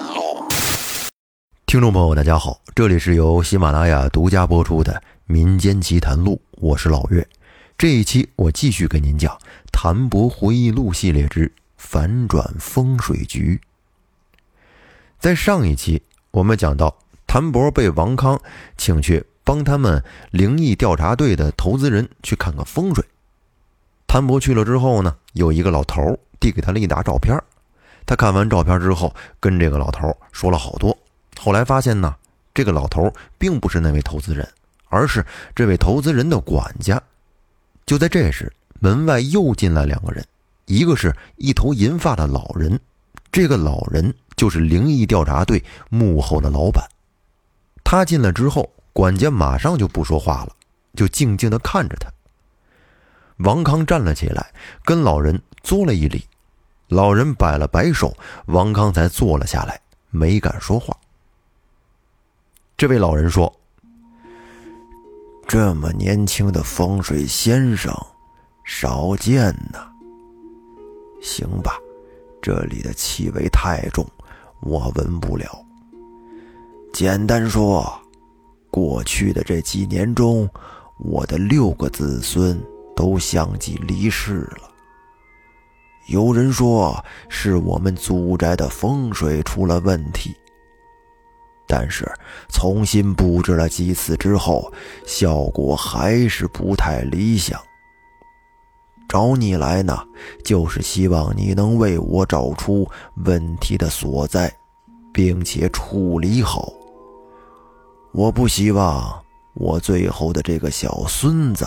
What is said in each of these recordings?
录。听众朋友，大家好，这里是由喜马拉雅独家播出的《民间奇谈录》，我是老岳。这一期我继续给您讲《谭博回忆录》系列之反转风水局。在上一期，我们讲到谭博被王康请去帮他们灵异调查队的投资人去看看风水。谭博去了之后呢，有一个老头递给他了一沓照片。他看完照片之后，跟这个老头说了好多。后来发现呢，这个老头并不是那位投资人，而是这位投资人的管家。就在这时，门外又进来两个人，一个是一头银发的老人，这个老人就是灵异调查队幕后的老板。他进来之后，管家马上就不说话了，就静静地看着他。王康站了起来，跟老人作了一礼，老人摆了摆手，王康才坐了下来，没敢说话。这位老人说：“这么年轻的风水先生，少见呐。行吧，这里的气味太重，我闻不了。简单说，过去的这几年中，我的六个子孙都相继离世了。有人说是我们祖宅的风水出了问题。”但是重新布置了几次之后，效果还是不太理想。找你来呢，就是希望你能为我找出问题的所在，并且处理好。我不希望我最后的这个小孙子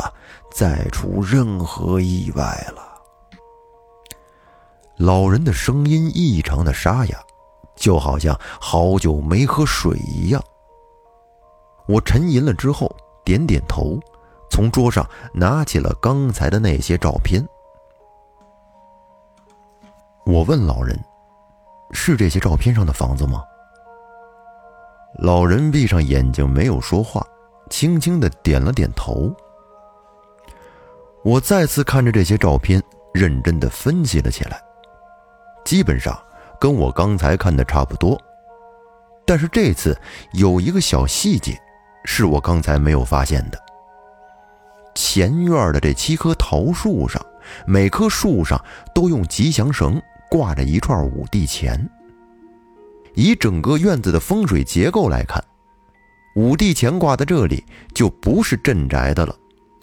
再出任何意外了。老人的声音异常的沙哑。就好像好久没喝水一样。我沉吟了之后，点点头，从桌上拿起了刚才的那些照片。我问老人：“是这些照片上的房子吗？”老人闭上眼睛，没有说话，轻轻的点了点头。我再次看着这些照片，认真的分析了起来，基本上。跟我刚才看的差不多，但是这次有一个小细节，是我刚才没有发现的。前院的这七棵桃树上，每棵树上都用吉祥绳挂着一串五帝钱。以整个院子的风水结构来看，五帝钱挂在这里就不是镇宅的了，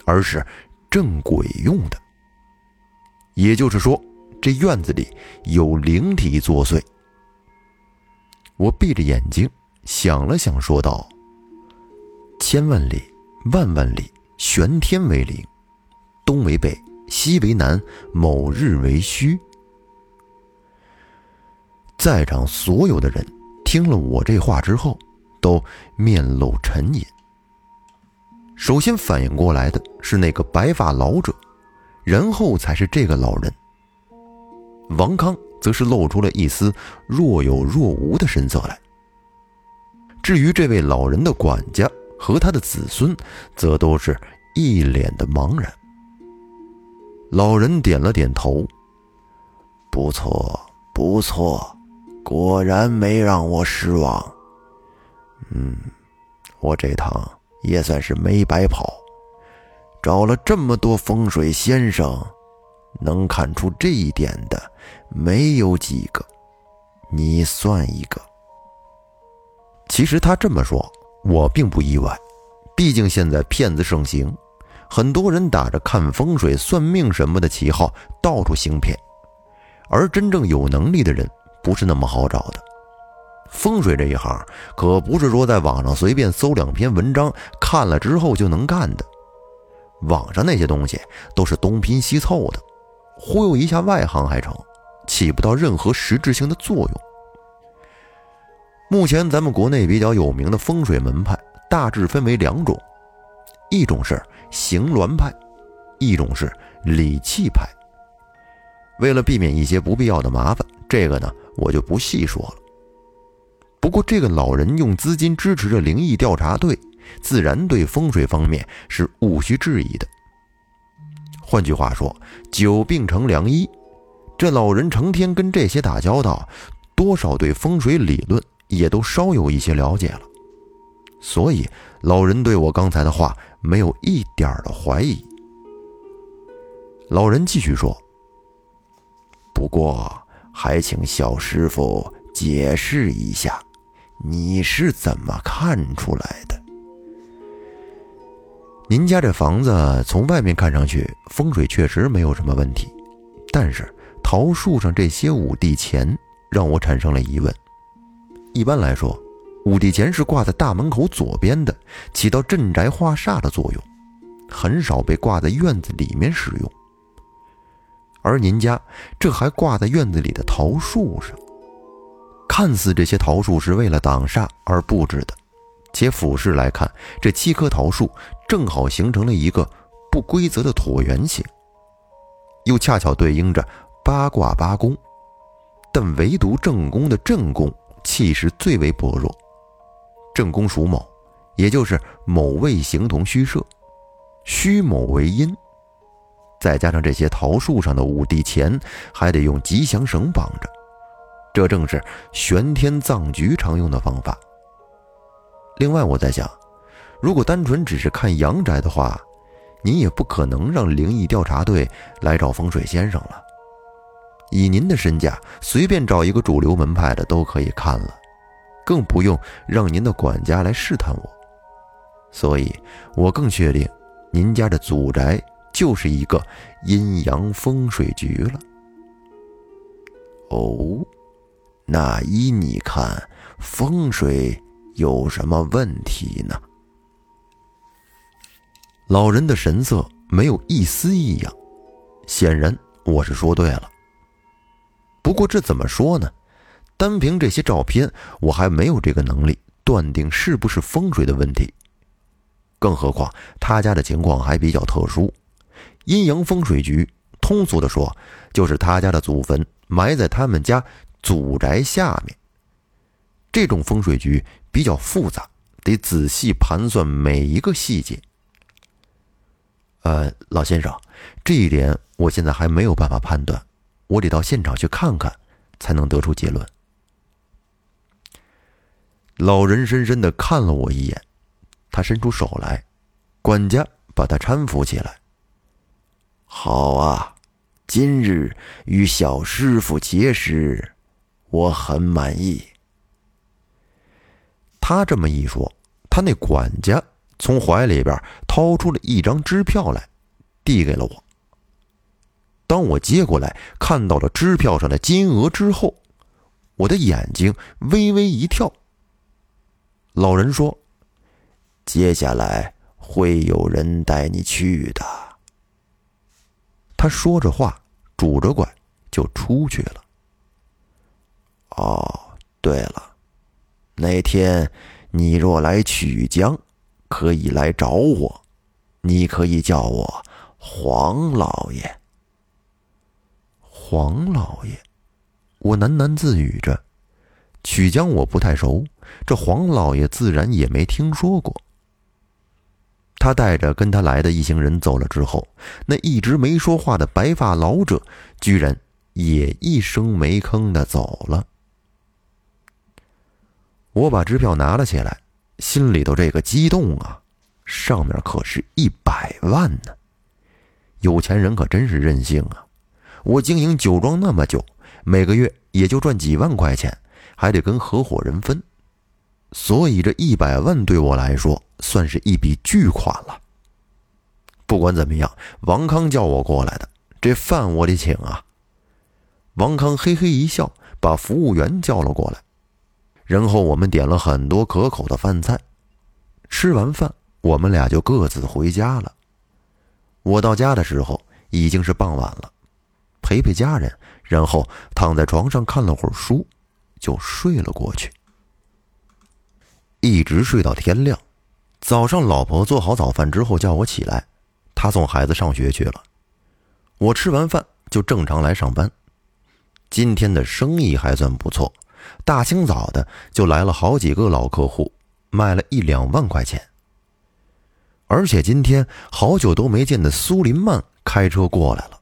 而是镇鬼用的。也就是说。这院子里有灵体作祟。我闭着眼睛想了想，说道：“千万里，万万里，玄天为灵，东为北，西为南，某日为虚。”在场所有的人听了我这话之后，都面露沉吟。首先反应过来的是那个白发老者，然后才是这个老人。王康则是露出了一丝若有若无的神色来。至于这位老人的管家和他的子孙，则都是一脸的茫然。老人点了点头：“不错，不错，果然没让我失望。嗯，我这趟也算是没白跑，找了这么多风水先生。”能看出这一点的没有几个，你算一个。其实他这么说，我并不意外，毕竟现在骗子盛行，很多人打着看风水、算命什么的旗号到处行骗，而真正有能力的人不是那么好找的。风水这一行可不是说在网上随便搜两篇文章看了之后就能干的，网上那些东西都是东拼西凑的。忽悠一下外行还成，起不到任何实质性的作用。目前咱们国内比较有名的风水门派大致分为两种，一种是行鸾派，一种是理气派。为了避免一些不必要的麻烦，这个呢我就不细说了。不过这个老人用资金支持着灵异调查队，自然对风水方面是毋需质疑的。换句话说，久病成良医。这老人成天跟这些打交道，多少对风水理论也都稍有一些了解了，所以老人对我刚才的话没有一点的怀疑。老人继续说：“不过，还请小师傅解释一下，你是怎么看出来的？您家这房子从外面看上去风水确实没有什么问题，但是桃树上这些五帝钱。”让我产生了疑问。一般来说，五帝钱是挂在大门口左边的，起到镇宅化煞的作用，很少被挂在院子里面使用。而您家这还挂在院子里的桃树上，看似这些桃树是为了挡煞而布置的，且俯视来看，这七棵桃树正好形成了一个不规则的椭圆形，又恰巧对应着八卦八宫。但唯独正宫的正宫气势最为薄弱，正宫属卯，也就是卯未形同虚设，虚卯为阴，再加上这些桃树上的五帝钱，还得用吉祥绳绑着，这正是玄天藏局常用的方法。另外，我在想，如果单纯只是看阳宅的话，您也不可能让灵异调查队来找风水先生了。以您的身价，随便找一个主流门派的都可以看了，更不用让您的管家来试探我。所以，我更确定，您家的祖宅就是一个阴阳风水局了。哦，那依你看，风水有什么问题呢？老人的神色没有一丝异样，显然我是说对了。不过这怎么说呢？单凭这些照片，我还没有这个能力断定是不是风水的问题。更何况他家的情况还比较特殊，阴阳风水局，通俗的说，就是他家的祖坟埋在他们家祖宅下面。这种风水局比较复杂，得仔细盘算每一个细节。呃，老先生，这一点我现在还没有办法判断。我得到现场去看看，才能得出结论。老人深深的看了我一眼，他伸出手来，管家把他搀扶起来。好啊，今日与小师傅结识，我很满意。他这么一说，他那管家从怀里边掏出了一张支票来，递给了我。当我接过来，看到了支票上的金额之后，我的眼睛微微一跳。老人说：“接下来会有人带你去的。”他说着话，拄着拐就出去了。哦，对了，那天你若来曲江，可以来找我，你可以叫我黄老爷。黄老爷，我喃喃自语着：“曲江我不太熟，这黄老爷自然也没听说过。”他带着跟他来的一行人走了之后，那一直没说话的白发老者居然也一声没吭的走了。我把支票拿了起来，心里头这个激动啊！上面可是一百万呢，有钱人可真是任性啊！我经营酒庄那么久，每个月也就赚几万块钱，还得跟合伙人分，所以这一百万对我来说算是一笔巨款了。不管怎么样，王康叫我过来的，这饭我得请啊。王康嘿嘿一笑，把服务员叫了过来，然后我们点了很多可口的饭菜。吃完饭，我们俩就各自回家了。我到家的时候已经是傍晚了。陪陪家人，然后躺在床上看了会儿书，就睡了过去。一直睡到天亮。早上，老婆做好早饭之后叫我起来，她送孩子上学去了。我吃完饭就正常来上班。今天的生意还算不错，大清早的就来了好几个老客户，卖了一两万块钱。而且今天好久都没见的苏林曼开车过来了。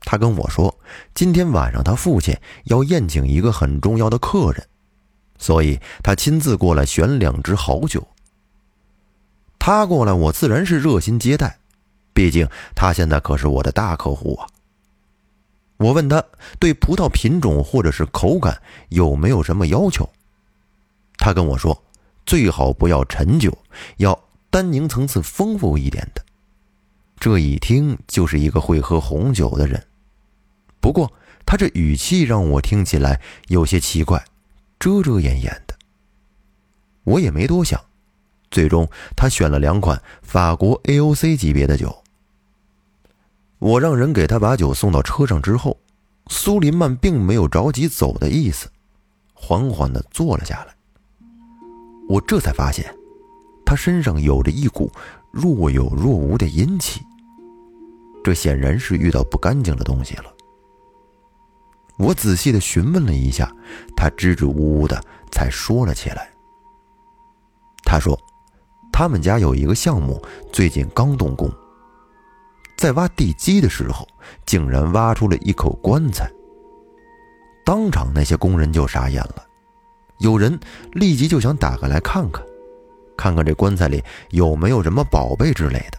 他跟我说，今天晚上他父亲要宴请一个很重要的客人，所以他亲自过来选两支好酒。他过来，我自然是热心接待，毕竟他现在可是我的大客户啊。我问他对葡萄品种或者是口感有没有什么要求，他跟我说，最好不要陈酒，要单宁层次丰富一点的。这一听就是一个会喝红酒的人。不过他这语气让我听起来有些奇怪，遮遮掩掩的。我也没多想，最终他选了两款法国 AOC 级别的酒。我让人给他把酒送到车上之后，苏林曼并没有着急走的意思，缓缓的坐了下来。我这才发现，他身上有着一股若有若无的阴气。这显然是遇到不干净的东西了。我仔细的询问了一下，他支支吾吾的才说了起来。他说，他们家有一个项目，最近刚动工，在挖地基的时候，竟然挖出了一口棺材。当场那些工人就傻眼了，有人立即就想打开来看看，看看这棺材里有没有什么宝贝之类的。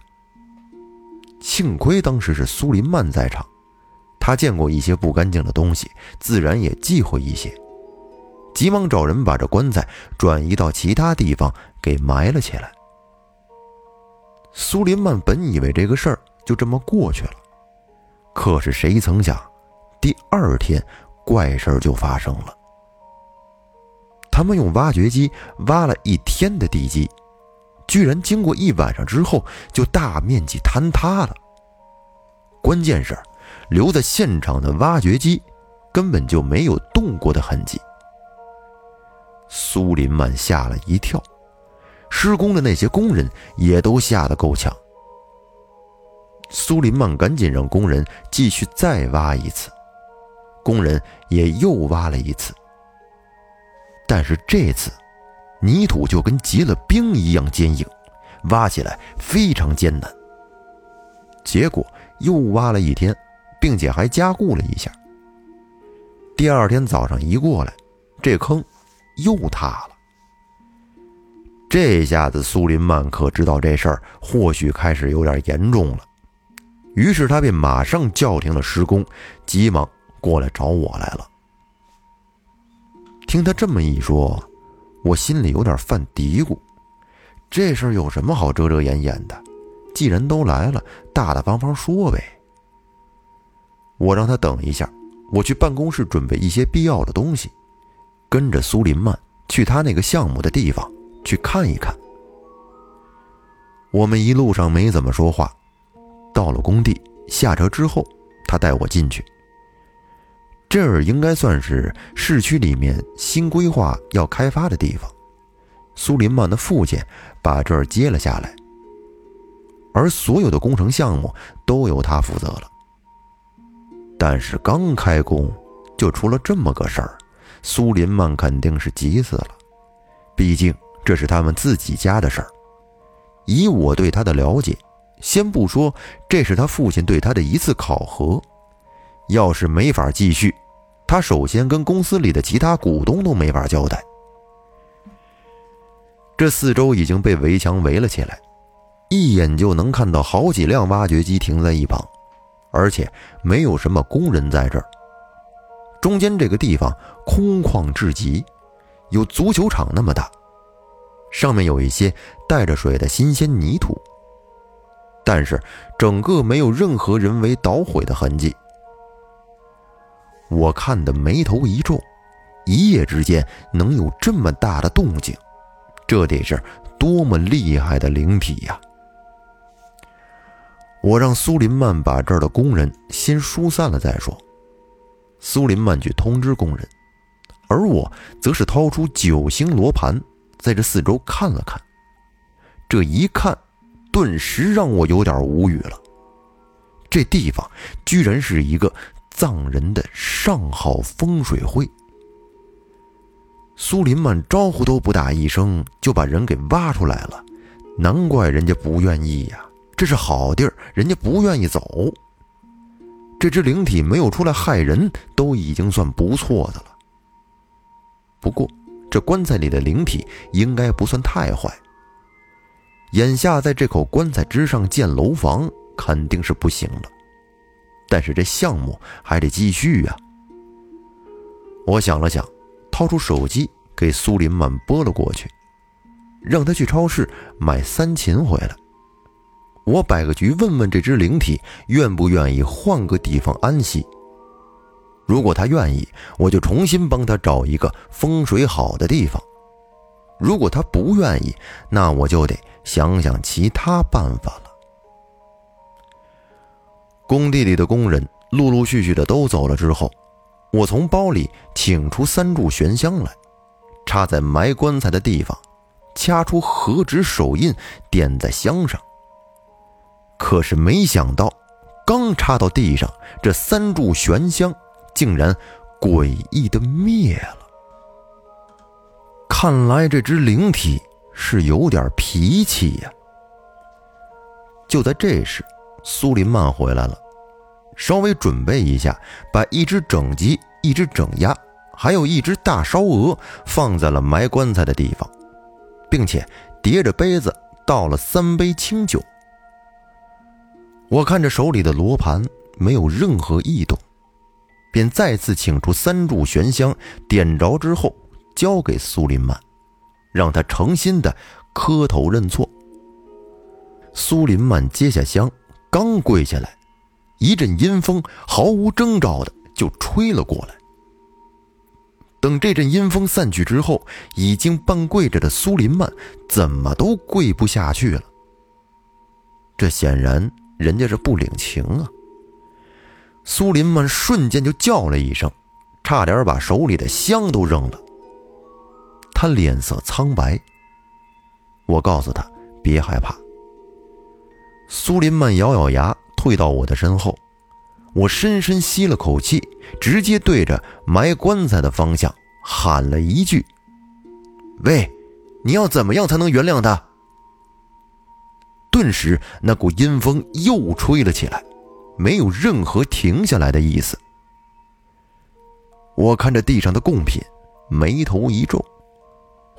幸亏当时是苏林曼在场，他见过一些不干净的东西，自然也忌讳一些，急忙找人把这棺材转移到其他地方给埋了起来。苏林曼本以为这个事儿就这么过去了，可是谁曾想，第二天怪事儿就发生了。他们用挖掘机挖了一天的地基。居然经过一晚上之后就大面积坍塌了。关键是，留在现场的挖掘机根本就没有动过的痕迹。苏林曼吓了一跳，施工的那些工人也都吓得够呛。苏林曼赶紧让工人继续再挖一次，工人也又挖了一次，但是这次。泥土就跟结了冰一样坚硬，挖起来非常艰难。结果又挖了一天，并且还加固了一下。第二天早上一过来，这坑又塌了。这下子苏林曼可知道这事儿或许开始有点严重了，于是他便马上叫停了施工，急忙过来找我来了。听他这么一说。我心里有点犯嘀咕，这事儿有什么好遮遮掩掩的？既然都来了，大大方方说呗。我让他等一下，我去办公室准备一些必要的东西，跟着苏林曼去他那个项目的地方去看一看。我们一路上没怎么说话，到了工地下车之后，他带我进去。这儿应该算是市区里面新规划要开发的地方。苏林曼的父亲把这儿接了下来，而所有的工程项目都由他负责了。但是刚开工就出了这么个事儿，苏林曼肯定是急死了。毕竟这是他们自己家的事儿。以我对他的了解，先不说这是他父亲对他的一次考核，要是没法继续。他首先跟公司里的其他股东都没法交代。这四周已经被围墙围了起来，一眼就能看到好几辆挖掘机停在一旁，而且没有什么工人在这儿。中间这个地方空旷至极，有足球场那么大，上面有一些带着水的新鲜泥土，但是整个没有任何人为捣毁的痕迹。我看的眉头一皱，一夜之间能有这么大的动静，这得是多么厉害的灵体呀！我让苏林曼把这儿的工人先疏散了再说。苏林曼去通知工人，而我则是掏出九星罗盘，在这四周看了看。这一看，顿时让我有点无语了。这地方居然是一个……藏人的上好风水会，苏林曼招呼都不打一声就把人给挖出来了，难怪人家不愿意呀，这是好地儿，人家不愿意走。这只灵体没有出来害人，都已经算不错的了。不过，这棺材里的灵体应该不算太坏。眼下在这口棺材之上建楼房，肯定是不行了。但是这项目还得继续呀。我想了想，掏出手机给苏林曼拨了过去，让他去超市买三琴回来。我摆个局，问问这只灵体愿不愿意换个地方安息。如果他愿意，我就重新帮他找一个风水好的地方；如果他不愿意，那我就得想想其他办法了。工地里的工人陆陆续续的都走了之后，我从包里请出三炷玄香来，插在埋棺材的地方，掐出合指手印，点在香上。可是没想到，刚插到地上，这三柱玄香竟然诡异的灭了。看来这只灵体是有点脾气呀。就在这时，苏林曼回来了，稍微准备一下，把一只整鸡、一只整鸭，还有一只大烧鹅放在了埋棺材的地方，并且叠着杯子倒了三杯清酒。我看着手里的罗盘没有任何异动，便再次请出三炷玄香，点着之后交给苏林曼，让他诚心的磕头认错。苏林曼接下香，刚跪下来，一阵阴风毫无征兆的就吹了过来。等这阵阴风散去之后，已经半跪着的苏林曼怎么都跪不下去了。这显然。人家是不领情啊！苏林曼瞬间就叫了一声，差点把手里的香都扔了。他脸色苍白。我告诉他别害怕。苏林曼咬咬牙，退到我的身后。我深深吸了口气，直接对着埋棺材的方向喊了一句：“喂，你要怎么样才能原谅他？”顿时，那股阴风又吹了起来，没有任何停下来的意思。我看着地上的贡品，眉头一皱，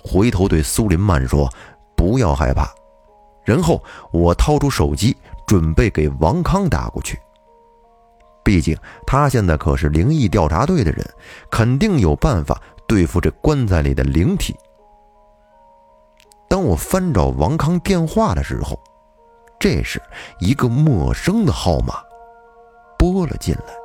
回头对苏林曼说：“不要害怕。”然后我掏出手机，准备给王康打过去。毕竟他现在可是灵异调查队的人，肯定有办法对付这棺材里的灵体。当我翻找王康电话的时候，这时，一个陌生的号码拨了进来。